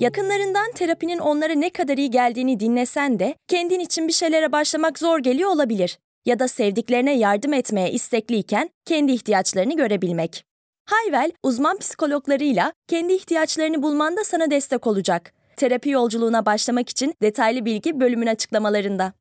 Yakınlarından terapinin onlara ne kadar iyi geldiğini dinlesen de kendin için bir şeylere başlamak zor geliyor olabilir. Ya da sevdiklerine yardım etmeye istekliyken kendi ihtiyaçlarını görebilmek. Hayvel, uzman psikologlarıyla kendi ihtiyaçlarını bulmanda sana destek olacak. Terapi yolculuğuna başlamak için detaylı bilgi bölümün açıklamalarında.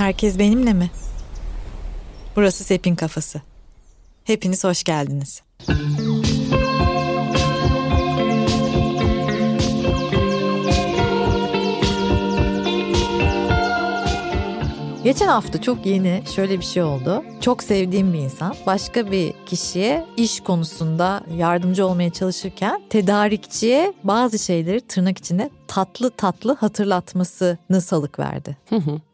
Herkes benimle mi? Burası Sepin Kafası. Hepiniz hoş geldiniz. Geçen hafta çok yeni şöyle bir şey oldu. Çok sevdiğim bir insan başka bir kişiye iş konusunda yardımcı olmaya çalışırken tedarikçiye bazı şeyleri tırnak içinde tatlı tatlı hatırlatmasını salık verdi.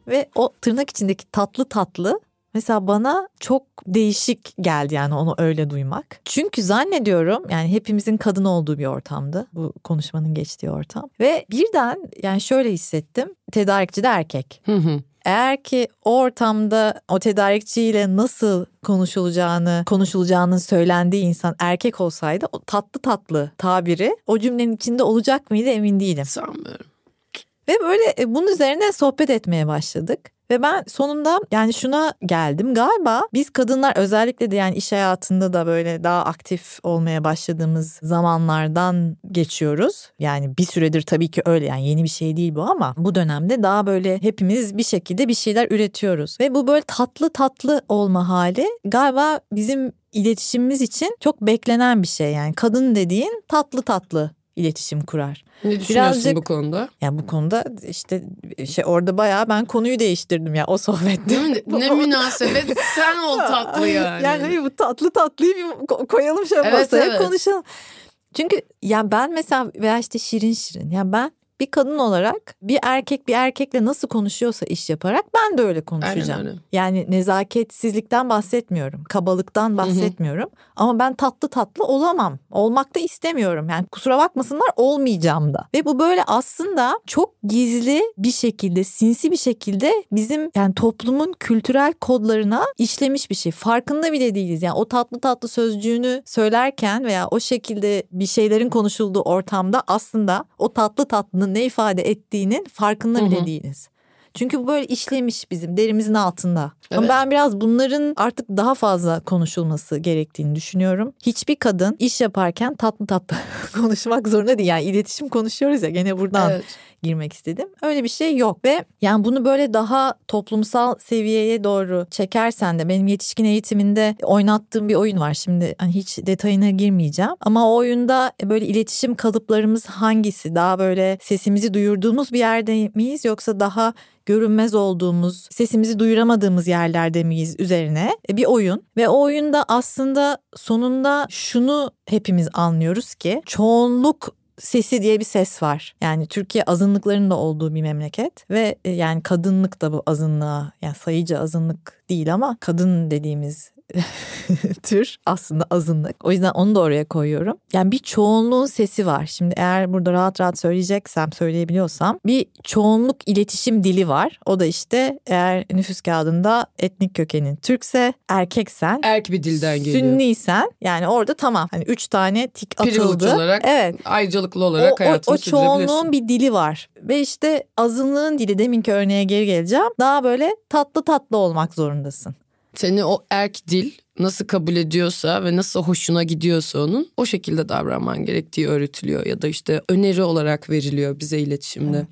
Ve o tırnak içindeki tatlı tatlı Mesela bana çok değişik geldi yani onu öyle duymak. Çünkü zannediyorum yani hepimizin kadın olduğu bir ortamdı bu konuşmanın geçtiği ortam. Ve birden yani şöyle hissettim tedarikçi de erkek. Eğer ki o ortamda o tedarikçiyle nasıl konuşulacağını, konuşulacağının söylendiği insan erkek olsaydı o tatlı tatlı tabiri o cümlenin içinde olacak mıydı emin değilim. Sanmıyorum. Ve böyle e, bunun üzerine sohbet etmeye başladık. Ve ben sonunda yani şuna geldim galiba biz kadınlar özellikle de yani iş hayatında da böyle daha aktif olmaya başladığımız zamanlardan geçiyoruz. Yani bir süredir tabii ki öyle yani yeni bir şey değil bu ama bu dönemde daha böyle hepimiz bir şekilde bir şeyler üretiyoruz. Ve bu böyle tatlı tatlı olma hali galiba bizim iletişimimiz için çok beklenen bir şey yani kadın dediğin tatlı tatlı iletişim kurar. Ne düşünüyorsun Birazcık, bu konuda? Ya bu konuda işte şey orada bayağı ben konuyu değiştirdim ya o sohbette. Mi? ne münasebet sen ol tatlı yani. Yani bu tatlı tatlıyı bir koyalım şöyle evet, masaya evet. konuşalım. Çünkü ya ben mesela veya işte şirin şirin ya ben bir kadın olarak bir erkek bir erkekle nasıl konuşuyorsa iş yaparak ben de öyle konuşacağım. Aynen öyle. Yani nezaketsizlikten bahsetmiyorum, kabalıktan bahsetmiyorum. Hı hı. Ama ben tatlı tatlı olamam. Olmak da istemiyorum. Yani kusura bakmasınlar olmayacağım da. Ve bu böyle aslında çok gizli bir şekilde, sinsi bir şekilde bizim yani toplumun kültürel kodlarına işlemiş bir şey. Farkında bile değiliz. Yani o tatlı tatlı sözcüğünü söylerken veya o şekilde bir şeylerin konuşulduğu ortamda aslında o tatlı tatlı ne ifade ettiğinin farkında bile Hı-hı. değiliz. Çünkü bu böyle işlemiş bizim derimizin altında. Evet. Ama ben biraz bunların artık daha fazla konuşulması gerektiğini düşünüyorum. Hiçbir kadın iş yaparken tatlı tatlı konuşmak zorunda değil. Yani iletişim konuşuyoruz ya gene buradan evet. girmek istedim. Öyle bir şey yok ve yani bunu böyle daha toplumsal seviyeye doğru çekersen de benim yetişkin eğitiminde oynattığım bir oyun var. Şimdi hani hiç detayına girmeyeceğim. Ama o oyunda böyle iletişim kalıplarımız hangisi? Daha böyle sesimizi duyurduğumuz bir yerde miyiz yoksa daha görünmez olduğumuz, sesimizi duyuramadığımız yerlerde miyiz üzerine bir oyun ve o oyunda aslında sonunda şunu hepimiz anlıyoruz ki çoğunluk sesi diye bir ses var. Yani Türkiye azınlıkların da olduğu bir memleket ve e, yani kadınlık da bu azınlığa yani sayıca azınlık değil ama kadın dediğimiz tür aslında azınlık. O yüzden onu da oraya koyuyorum. Yani bir çoğunluğun sesi var. Şimdi eğer burada rahat rahat söyleyeceksem, söyleyebiliyorsam bir çoğunluk iletişim dili var. O da işte eğer nüfus kağıdında etnik kökenin Türkse, erkeksen, erk bir dilden geliyor. Sünniysen yani orada tamam. Hani üç tane tik atıldı. Olarak, evet. ayrıcalıklı olarak o, hayatını o, o çoğunluğun bir dili var. Ve işte azınlığın dili deminki örneğe geri geleceğim. Daha böyle tatlı tatlı olmak zorundasın seni o erk dil nasıl kabul ediyorsa ve nasıl hoşuna gidiyorsa onun o şekilde davranman gerektiği öğretiliyor ya da işte öneri olarak veriliyor bize iletişimde. Evet.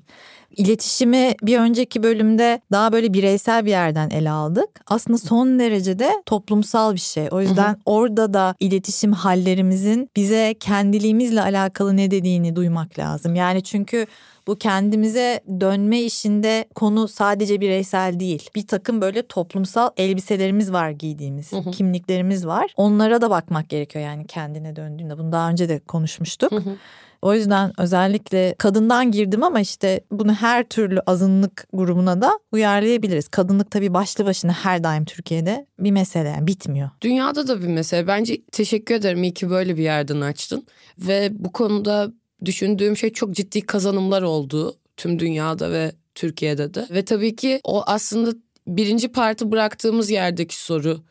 İletişimi bir önceki bölümde daha böyle bireysel bir yerden ele aldık. Aslında son derecede toplumsal bir şey. O yüzden hı hı. orada da iletişim hallerimizin bize kendiliğimizle alakalı ne dediğini duymak lazım. Yani çünkü bu kendimize dönme işinde konu sadece bireysel değil. Bir takım böyle toplumsal elbiselerimiz var giydiğimiz, hı hı. kimliklerimiz var. Onlara da bakmak gerekiyor yani kendine döndüğünde. Bunu daha önce de konuşmuştuk. Hı hı. O yüzden özellikle kadından girdim ama işte bunu her türlü azınlık grubuna da uyarlayabiliriz. Kadınlık tabii başlı başına her daim Türkiye'de bir mesele yani bitmiyor. Dünyada da bir mesele. Bence teşekkür ederim iyi ki böyle bir yerden açtın. Ve bu konuda düşündüğüm şey çok ciddi kazanımlar oldu tüm dünyada ve Türkiye'de de. Ve tabii ki o aslında birinci parti bıraktığımız yerdeki soru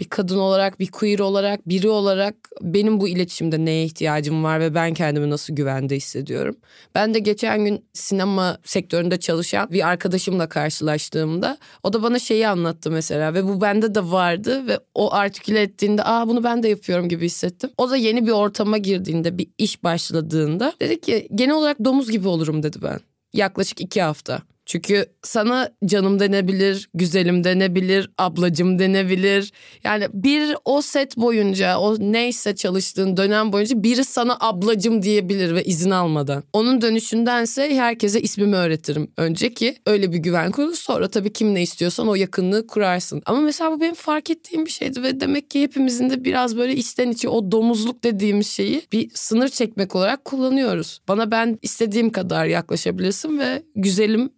bir kadın olarak, bir queer olarak, biri olarak benim bu iletişimde neye ihtiyacım var ve ben kendimi nasıl güvende hissediyorum. Ben de geçen gün sinema sektöründe çalışan bir arkadaşımla karşılaştığımda o da bana şeyi anlattı mesela ve bu bende de vardı ve o artiküle ettiğinde aa bunu ben de yapıyorum gibi hissettim. O da yeni bir ortama girdiğinde, bir iş başladığında dedi ki genel olarak domuz gibi olurum dedi ben. Yaklaşık iki hafta. Çünkü sana canım denebilir, güzelim denebilir, ablacım denebilir. Yani bir o set boyunca, o neyse çalıştığın dönem boyunca biri sana ablacım diyebilir ve izin almadan. Onun dönüşündense herkese ismimi öğretirim önce ki öyle bir güven kurulur. Sonra tabii kim ne istiyorsan o yakınlığı kurarsın. Ama mesela bu benim fark ettiğim bir şeydi ve demek ki hepimizin de biraz böyle içten içe o domuzluk dediğimiz şeyi bir sınır çekmek olarak kullanıyoruz. Bana ben istediğim kadar yaklaşabilirsin ve güzelim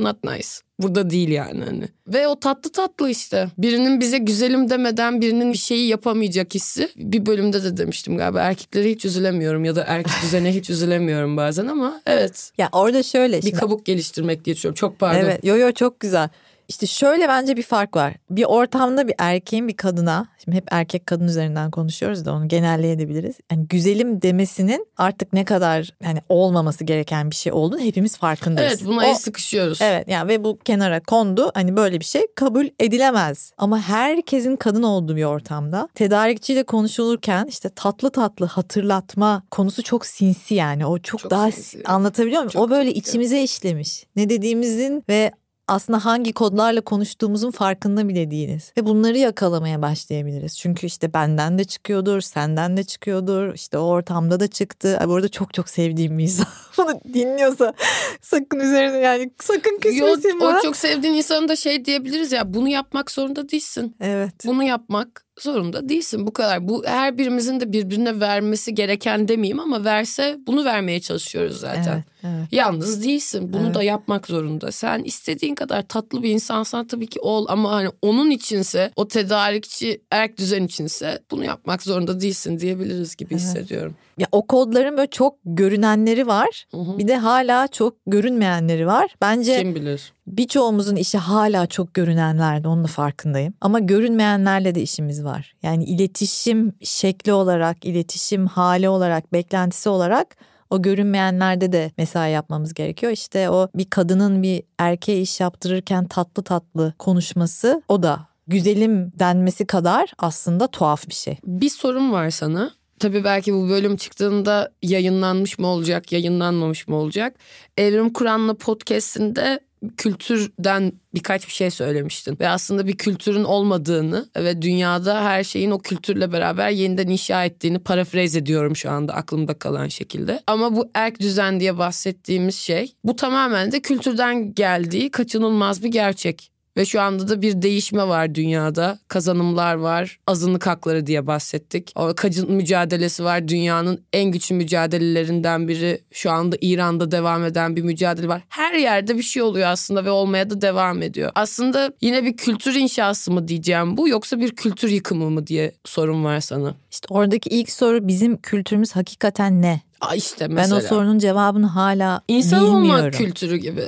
not nice. Burada değil yani hani. Ve o tatlı tatlı işte. Birinin bize güzelim demeden birinin bir şeyi yapamayacak hissi. Bir bölümde de demiştim galiba erkeklere hiç üzülemiyorum ya da erkek düzene hiç üzülemiyorum bazen ama evet. Ya orada şöyle. Bir kabuk geliştirmek diye düşünüyorum. Çok pardon. Evet yo yo çok güzel. İşte şöyle bence bir fark var. Bir ortamda bir erkeğin bir kadına, şimdi hep erkek kadın üzerinden konuşuyoruz da onu genelleyebiliriz. Yani güzelim demesinin artık ne kadar yani olmaması gereken bir şey olduğunu hepimiz farkındayız. Evet buna o, el sıkışıyoruz. Evet yani ve bu kenara kondu. Hani böyle bir şey kabul edilemez. Ama herkesin kadın olduğu bir ortamda tedarikçiyle konuşulurken işte tatlı tatlı hatırlatma konusu çok sinsi yani. O çok, çok daha sinsi. anlatabiliyor muyum? Çok o böyle içimize işlemiş. Ne dediğimizin ve aslında hangi kodlarla konuştuğumuzun farkında bile değiliz. Ve bunları yakalamaya başlayabiliriz. Çünkü işte benden de çıkıyordur, senden de çıkıyordur. İşte o ortamda da çıktı. Ay, bu arada çok çok sevdiğim bir insan. Bunu dinliyorsa sakın üzerine yani sakın küsmesin Yo, O çok sevdiğin insanın da şey diyebiliriz ya bunu yapmak zorunda değilsin. Evet. Bunu yapmak zorunda değilsin bu kadar. Bu her birimizin de birbirine vermesi gereken demeyeyim ama verse bunu vermeye çalışıyoruz zaten. Evet, evet. Yalnız değilsin. Bunu evet. da yapmak zorunda. Sen istediğin kadar tatlı bir insansan tabii ki ol ama hani onun içinse o tedarikçi erk düzen içinse bunu yapmak zorunda değilsin diyebiliriz gibi evet. hissediyorum. Ya o kodların böyle çok görünenleri var. Hı hı. Bir de hala çok görünmeyenleri var. Bence Kim bilir? Birçoğumuzun işi hala çok görünenlerde onun da farkındayım. Ama görünmeyenlerle de işimiz var. Yani iletişim şekli olarak, iletişim hali olarak, beklentisi olarak o görünmeyenlerde de mesai yapmamız gerekiyor. İşte o bir kadının bir erkeğe iş yaptırırken tatlı tatlı konuşması o da güzelim denmesi kadar aslında tuhaf bir şey. Bir sorum var sana. Tabii belki bu bölüm çıktığında yayınlanmış mı olacak, yayınlanmamış mı olacak? Evrim Kur'an'la podcast'inde kültürden birkaç bir şey söylemiştin. Ve aslında bir kültürün olmadığını ve dünyada her şeyin o kültürle beraber yeniden inşa ettiğini parafrez ediyorum şu anda aklımda kalan şekilde. Ama bu erk düzen diye bahsettiğimiz şey bu tamamen de kültürden geldiği kaçınılmaz bir gerçek. Ve şu anda da bir değişme var dünyada. Kazanımlar var. Azınlık hakları diye bahsettik. O kadın mücadelesi var. Dünyanın en güçlü mücadelelerinden biri. Şu anda İran'da devam eden bir mücadele var. Her yerde bir şey oluyor aslında ve olmaya da devam ediyor. Aslında yine bir kültür inşası mı diyeceğim bu yoksa bir kültür yıkımı mı diye sorun var sana. İşte oradaki ilk soru bizim kültürümüz hakikaten ne? Aa işte mesela. Ben o sorunun cevabını hala İnsan bilmiyorum. Olmak kültürü gibi.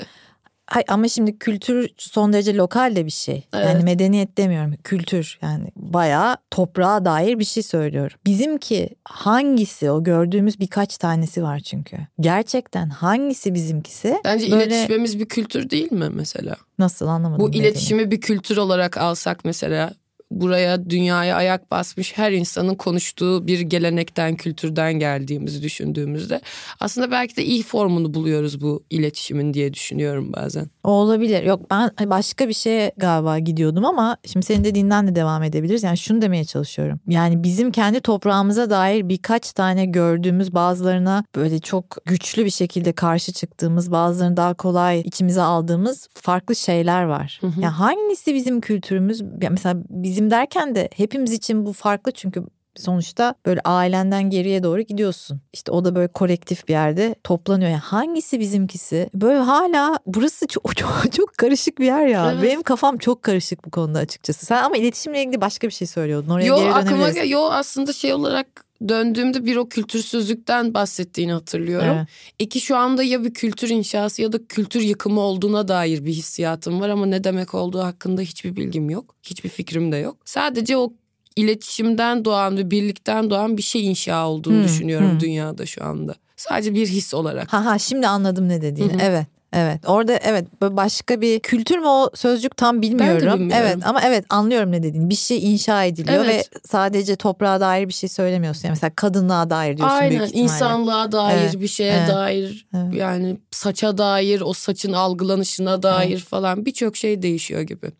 Hay, ama şimdi kültür son derece lokal de bir şey. Evet. Yani medeniyet demiyorum. Kültür yani bayağı toprağa dair bir şey söylüyorum. Bizimki hangisi o gördüğümüz birkaç tanesi var çünkü. Gerçekten hangisi bizimkisi? Bence böyle... iletişimimiz bir kültür değil mi mesela? Nasıl anlamadım. Bu iletişimi bir kültür olarak alsak mesela buraya dünyaya ayak basmış her insanın konuştuğu bir gelenekten, kültürden geldiğimizi düşündüğümüzde aslında belki de iyi formunu buluyoruz bu iletişimin diye düşünüyorum bazen. O olabilir. Yok ben başka bir şeye galiba gidiyordum ama şimdi senin dediğinden de devam edebiliriz. Yani şunu demeye çalışıyorum. Yani bizim kendi toprağımıza dair birkaç tane gördüğümüz bazılarına böyle çok güçlü bir şekilde karşı çıktığımız, bazılarını daha kolay içimize aldığımız farklı şeyler var. Hı hı. Yani hangisi bizim kültürümüz? Mesela bizim derken de hepimiz için bu farklı çünkü sonuçta böyle ailenden geriye doğru gidiyorsun. İşte o da böyle kolektif bir yerde toplanıyor. Yani hangisi bizimkisi? Böyle hala burası çok çok, çok karışık bir yer ya. Evet. Benim kafam çok karışık bu konuda açıkçası. Sen ama iletişimle ilgili başka bir şey söylüyordun. Oraya yo, geri aklıma yo aslında şey olarak döndüğümde bir o kültürsüzlükten bahsettiğini hatırlıyorum. Evet. İki şu anda ya bir kültür inşası ya da kültür yıkımı olduğuna dair bir hissiyatım var ama ne demek olduğu hakkında hiçbir bilgim yok. Hiçbir fikrim de yok. Sadece o iletişimden doğan ve birlikten doğan bir şey inşa olduğunu hmm, düşünüyorum hmm. dünyada şu anda. Sadece bir his olarak. Ha ha şimdi anladım ne dediğini. Hı-hı. Evet. Evet orada evet başka bir kültür mü o sözcük tam bilmiyorum. Ben de bilmiyorum. Evet ama evet anlıyorum ne dediğini. Bir şey inşa ediliyor evet. ve sadece toprağa dair bir şey söylemiyorsun. Yani mesela kadınlığa dair diyorsun Aynen, büyük ihtimalle. insanlığa dair evet. bir şeye evet. dair evet. yani saça dair o saçın algılanışına dair evet. falan birçok şey değişiyor gibi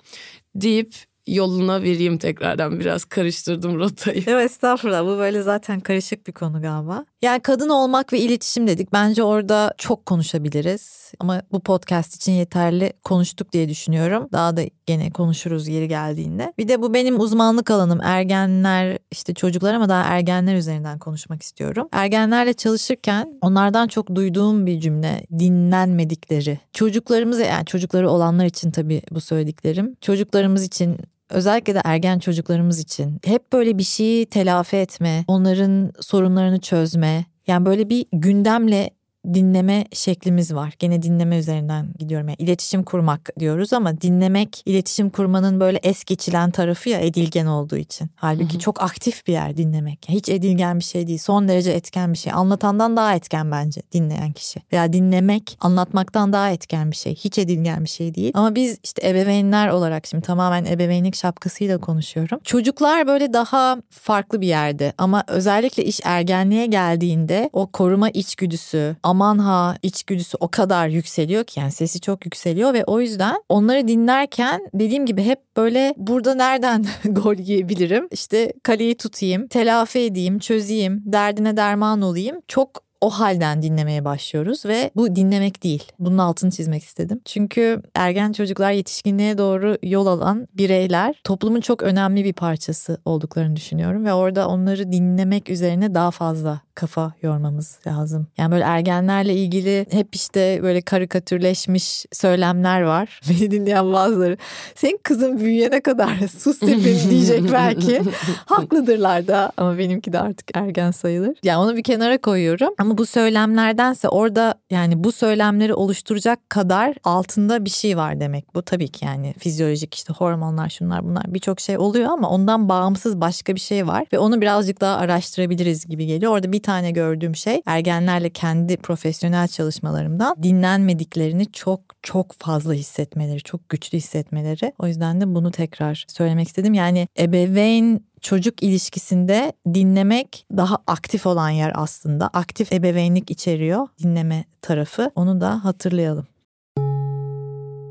deyip yoluna vereyim tekrardan biraz karıştırdım rotayı. Evet estağfurullah bu böyle zaten karışık bir konu galiba. Yani kadın olmak ve iletişim dedik. Bence orada çok konuşabiliriz. Ama bu podcast için yeterli konuştuk diye düşünüyorum. Daha da gene konuşuruz yeri geldiğinde. Bir de bu benim uzmanlık alanım. Ergenler işte çocuklar ama daha ergenler üzerinden konuşmak istiyorum. Ergenlerle çalışırken onlardan çok duyduğum bir cümle dinlenmedikleri. Çocuklarımız yani çocukları olanlar için tabii bu söylediklerim. Çocuklarımız için özellikle de ergen çocuklarımız için hep böyle bir şeyi telafi etme, onların sorunlarını çözme, yani böyle bir gündemle dinleme şeklimiz var. Gene dinleme üzerinden gidiyorum. Yani iletişim kurmak diyoruz ama dinlemek iletişim kurmanın böyle es geçilen tarafı ya edilgen olduğu için. Halbuki çok aktif bir yer dinlemek. Hiç edilgen bir şey değil. Son derece etken bir şey. Anlatandan daha etken bence dinleyen kişi. Veya dinlemek anlatmaktan daha etken bir şey. Hiç edilgen bir şey değil. Ama biz işte ebeveynler olarak şimdi tamamen ebeveynlik şapkasıyla konuşuyorum. Çocuklar böyle daha farklı bir yerde ama özellikle iş ergenliğe geldiğinde o koruma içgüdüsü, aman ha içgüdüsü o kadar yükseliyor ki yani sesi çok yükseliyor ve o yüzden onları dinlerken dediğim gibi hep böyle burada nereden gol yiyebilirim? İşte kaleyi tutayım, telafi edeyim, çözeyim, derdine derman olayım. Çok o halden dinlemeye başlıyoruz ve bu dinlemek değil. Bunun altını çizmek istedim. Çünkü ergen çocuklar yetişkinliğe doğru yol alan bireyler toplumun çok önemli bir parçası olduklarını düşünüyorum ve orada onları dinlemek üzerine daha fazla kafa yormamız lazım. Yani böyle ergenlerle ilgili hep işte böyle karikatürleşmiş söylemler var. Beni dinleyen bazıları senin kızın büyüyene kadar sus sepin diyecek belki. Haklıdırlar da ama benimki de artık ergen sayılır. Yani onu bir kenara koyuyorum. Ama bu söylemlerdense orada yani bu söylemleri oluşturacak kadar altında bir şey var demek. Bu tabii ki yani fizyolojik işte hormonlar şunlar bunlar birçok şey oluyor ama ondan bağımsız başka bir şey var. Ve onu birazcık daha araştırabiliriz gibi geliyor. Orada bir tane gördüğüm şey ergenlerle kendi profesyonel çalışmalarımdan dinlenmediklerini çok çok fazla hissetmeleri, çok güçlü hissetmeleri. O yüzden de bunu tekrar söylemek istedim. Yani ebeveyn çocuk ilişkisinde dinlemek daha aktif olan yer aslında. Aktif ebeveynlik içeriyor dinleme tarafı. Onu da hatırlayalım.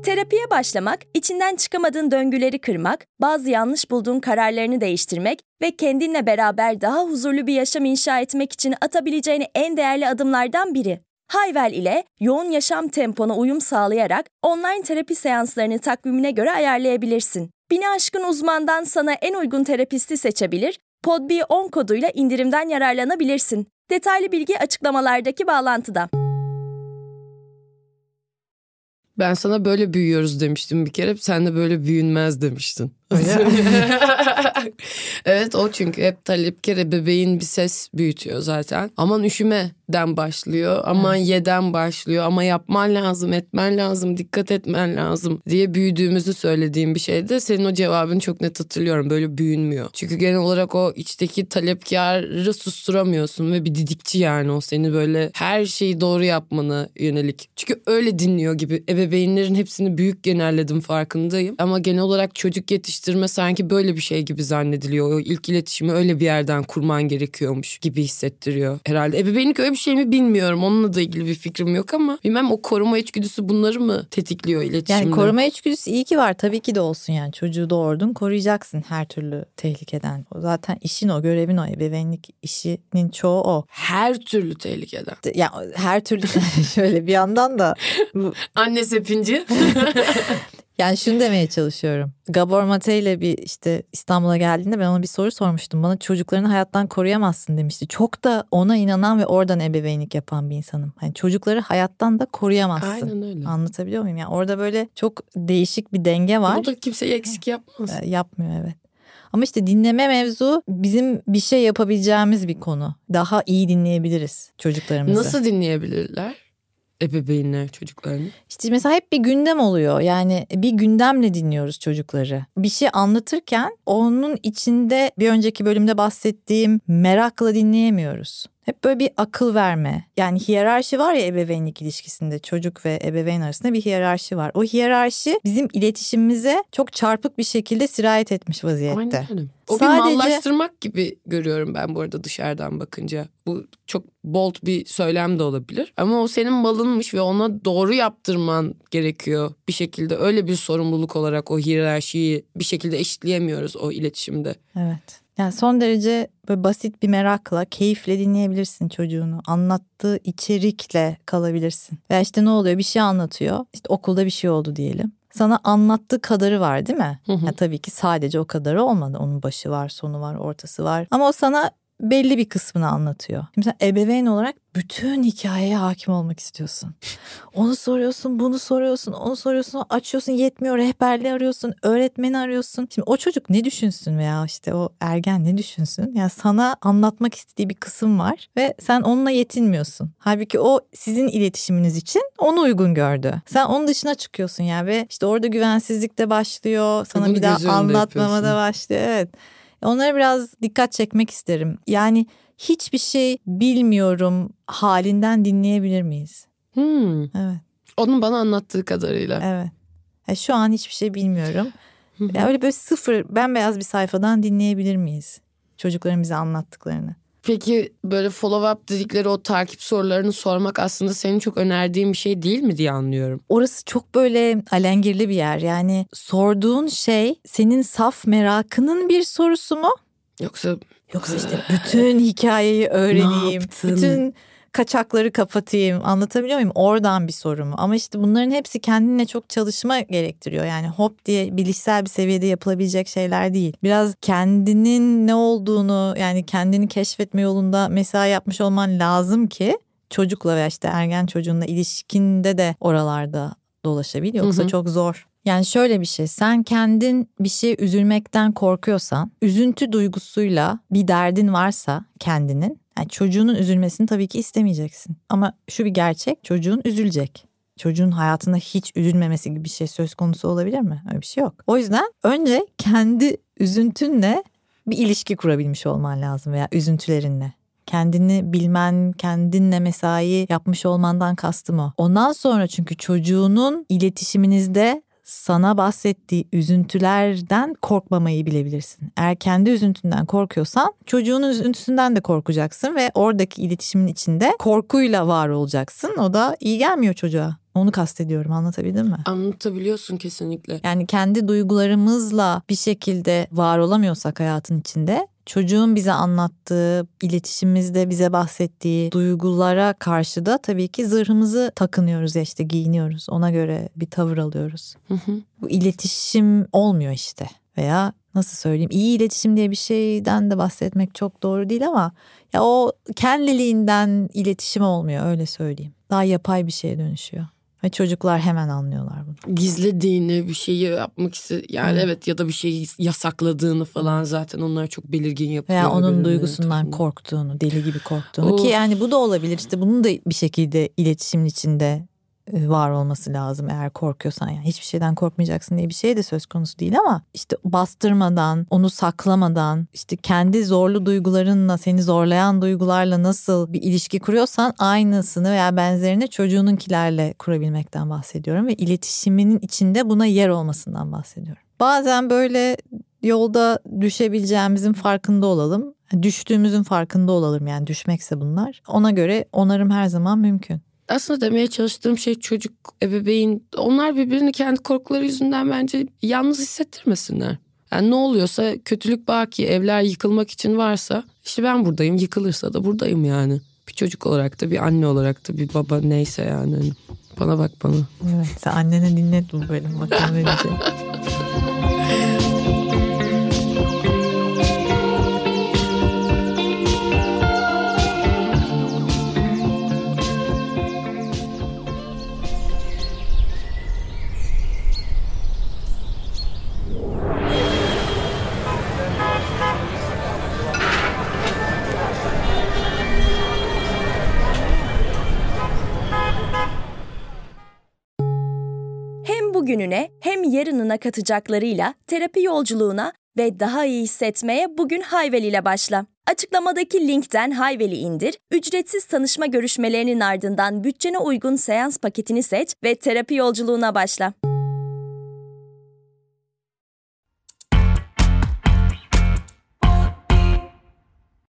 Terapiye başlamak, içinden çıkamadığın döngüleri kırmak, bazı yanlış bulduğun kararlarını değiştirmek ve kendinle beraber daha huzurlu bir yaşam inşa etmek için atabileceğin en değerli adımlardan biri. Hayvel ile yoğun yaşam tempona uyum sağlayarak online terapi seanslarını takvimine göre ayarlayabilirsin. Bini aşkın uzmandan sana en uygun terapisti seçebilir, podb10 koduyla indirimden yararlanabilirsin. Detaylı bilgi açıklamalardaki bağlantıda. Ben sana böyle büyüyoruz demiştim bir kere. Sen de böyle büyünmez demiştin. evet o çünkü hep talep kere bebeğin bir ses büyütüyor zaten. Aman üşümeden başlıyor. Aman evet. yeden başlıyor. Ama yapman lazım, etmen lazım, dikkat etmen lazım diye büyüdüğümüzü söylediğim bir şeyde senin o cevabını çok net hatırlıyorum. Böyle büyünmüyor. Çünkü genel olarak o içteki talepkarı susturamıyorsun ve bir didikçi yani o seni böyle her şeyi doğru yapmanı yönelik. Çünkü öyle dinliyor gibi. Ebeveynlerin hepsini büyük genelledim farkındayım. Ama genel olarak çocuk yetiş geliştirme sanki böyle bir şey gibi zannediliyor. O ilk iletişimi öyle bir yerden kurman gerekiyormuş gibi hissettiriyor herhalde. Ebeveynlik öyle bir şey mi bilmiyorum. Onunla da ilgili bir fikrim yok ama bilmem o koruma içgüdüsü bunları mı tetikliyor iletişimde? Yani koruma içgüdüsü iyi ki var. Tabii ki de olsun yani. Çocuğu doğurdun koruyacaksın her türlü tehlikeden. O zaten işin o görevin o. Ebeveynlik işinin çoğu o. Her türlü tehlikeden. Ya her türlü şöyle bir yandan da. Anne sepinci. Yani şunu demeye çalışıyorum. Gabor Mate ile bir işte İstanbul'a geldiğinde ben ona bir soru sormuştum. Bana çocuklarını hayattan koruyamazsın demişti. Çok da ona inanan ve oradan ebeveynlik yapan bir insanım. Hani çocukları hayattan da koruyamazsın. Aynen öyle. Anlatabiliyor muyum? Yani orada böyle çok değişik bir denge var. Burada kimse eksik yapmaz. Ee, yapmıyor evet. Ama işte dinleme mevzu bizim bir şey yapabileceğimiz bir konu. Daha iyi dinleyebiliriz çocuklarımızı. Nasıl dinleyebilirler? Ebeveynler çocuklarını? İşte mesela hep bir gündem oluyor. Yani bir gündemle dinliyoruz çocukları. Bir şey anlatırken onun içinde bir önceki bölümde bahsettiğim merakla dinleyemiyoruz. Hep böyle bir akıl verme. Yani hiyerarşi var ya ebeveynlik ilişkisinde çocuk ve ebeveyn arasında bir hiyerarşi var. O hiyerarşi bizim iletişimimize çok çarpık bir şekilde sirayet etmiş vaziyette. Aynen. O Sadece... bir mallaştırmak gibi görüyorum ben bu arada dışarıdan bakınca. Bu çok bold bir söylem de olabilir. Ama o senin malınmış ve ona doğru yaptırman gerekiyor bir şekilde. Öyle bir sorumluluk olarak o hiyerarşiyi bir şekilde eşitleyemiyoruz o iletişimde. Evet. Yani son derece böyle basit bir merakla, keyifle dinleyebilirsin çocuğunu. Anlattığı içerikle kalabilirsin. Veya işte ne oluyor bir şey anlatıyor. İşte okulda bir şey oldu diyelim. Sana anlattığı kadarı var değil mi? Hı hı. Yani tabii ki sadece o kadarı olmadı. Onun başı var, sonu var, ortası var. Ama o sana belli bir kısmını anlatıyor. Şimdi sen ebeveyn olarak bütün hikayeye hakim olmak istiyorsun. Onu soruyorsun, bunu soruyorsun, onu soruyorsun, açıyorsun yetmiyor, rehberliği arıyorsun, öğretmeni arıyorsun. Şimdi o çocuk ne düşünsün veya işte o ergen ne düşünsün? Yani sana anlatmak istediği bir kısım var ve sen onunla yetinmiyorsun. Halbuki o sizin iletişiminiz için onu uygun gördü. Sen onun dışına çıkıyorsun yani ve işte orada güvensizlik de başlıyor. Sana bunu bir daha anlatmama da başlıyor. Evet. Onlara biraz dikkat çekmek isterim. Yani hiçbir şey bilmiyorum halinden dinleyebilir miyiz? Hmm. Evet. Onun bana anlattığı kadarıyla. Evet. Ya şu an hiçbir şey bilmiyorum. yani öyle böyle sıfır bembeyaz bir sayfadan dinleyebilir miyiz? Çocukların bize anlattıklarını. Peki böyle follow up dedikleri o takip sorularını sormak aslında senin çok önerdiğin bir şey değil mi diye anlıyorum. Orası çok böyle alengirli bir yer. Yani sorduğun şey senin saf merakının bir sorusu mu? Yoksa yoksa işte bütün hikayeyi öğreneyim. bütün kaçakları kapatayım anlatabiliyor muyum? Oradan bir soru mu? Ama işte bunların hepsi kendine çok çalışma gerektiriyor. Yani hop diye bilişsel bir seviyede yapılabilecek şeyler değil. Biraz kendinin ne olduğunu yani kendini keşfetme yolunda mesai yapmış olman lazım ki çocukla veya işte ergen çocuğunla ilişkinde de oralarda dolaşabil. Yoksa hı hı. çok zor. Yani şöyle bir şey sen kendin bir şey üzülmekten korkuyorsan üzüntü duygusuyla bir derdin varsa kendinin yani çocuğunun üzülmesini tabii ki istemeyeceksin. Ama şu bir gerçek çocuğun üzülecek. Çocuğun hayatında hiç üzülmemesi gibi bir şey söz konusu olabilir mi? Öyle bir şey yok. O yüzden önce kendi üzüntünle bir ilişki kurabilmiş olman lazım veya üzüntülerinle. Kendini bilmen, kendinle mesai yapmış olmandan kastım o. Ondan sonra çünkü çocuğunun iletişiminizde sana bahsettiği üzüntülerden korkmamayı bilebilirsin. Eğer kendi üzüntünden korkuyorsan çocuğunun üzüntüsünden de korkacaksın ve oradaki iletişimin içinde korkuyla var olacaksın. O da iyi gelmiyor çocuğa. Onu kastediyorum anlatabildim mi? Anlatabiliyorsun kesinlikle. Yani kendi duygularımızla bir şekilde var olamıyorsak hayatın içinde çocuğun bize anlattığı, iletişimimizde bize bahsettiği duygulara karşı da tabii ki zırhımızı takınıyoruz ya işte giyiniyoruz. Ona göre bir tavır alıyoruz. Hı hı. Bu iletişim olmuyor işte veya nasıl söyleyeyim iyi iletişim diye bir şeyden de bahsetmek çok doğru değil ama ya o kendiliğinden iletişim olmuyor öyle söyleyeyim. Daha yapay bir şeye dönüşüyor. Ve çocuklar hemen anlıyorlar bunu. Gizlediğini bir şeyi yapmak iste yani evet. evet ya da bir şeyi yasakladığını falan zaten onlar çok belirgin yapıyor. Veya onun duygusundan tarafından. korktuğunu, deli gibi korktuğunu of. ki yani bu da olabilir işte bunun da bir şekilde iletişimin içinde var olması lazım eğer korkuyorsan yani hiçbir şeyden korkmayacaksın diye bir şey de söz konusu değil ama işte bastırmadan onu saklamadan işte kendi zorlu duygularınla seni zorlayan duygularla nasıl bir ilişki kuruyorsan aynısını veya benzerini çocuğununkilerle kurabilmekten bahsediyorum ve iletişiminin içinde buna yer olmasından bahsediyorum. Bazen böyle yolda düşebileceğimizin farkında olalım. Düştüğümüzün farkında olalım yani düşmekse bunlar. Ona göre onarım her zaman mümkün aslında demeye çalıştığım şey çocuk, ebeveyn onlar birbirini kendi korkuları yüzünden bence yalnız hissettirmesinler. Yani ne oluyorsa kötülük baki evler yıkılmak için varsa işte ben buradayım yıkılırsa da buradayım yani. Bir çocuk olarak da bir anne olarak da bir baba neyse yani. Bana bak bana. Evet sen annene dinlet bu bölüm bakalım ne diyecek. bugününe hem yarınına katacaklarıyla terapi yolculuğuna ve daha iyi hissetmeye bugün Hayvel ile başla. Açıklamadaki linkten Hayvel'i indir, ücretsiz tanışma görüşmelerinin ardından bütçene uygun seans paketini seç ve terapi yolculuğuna başla.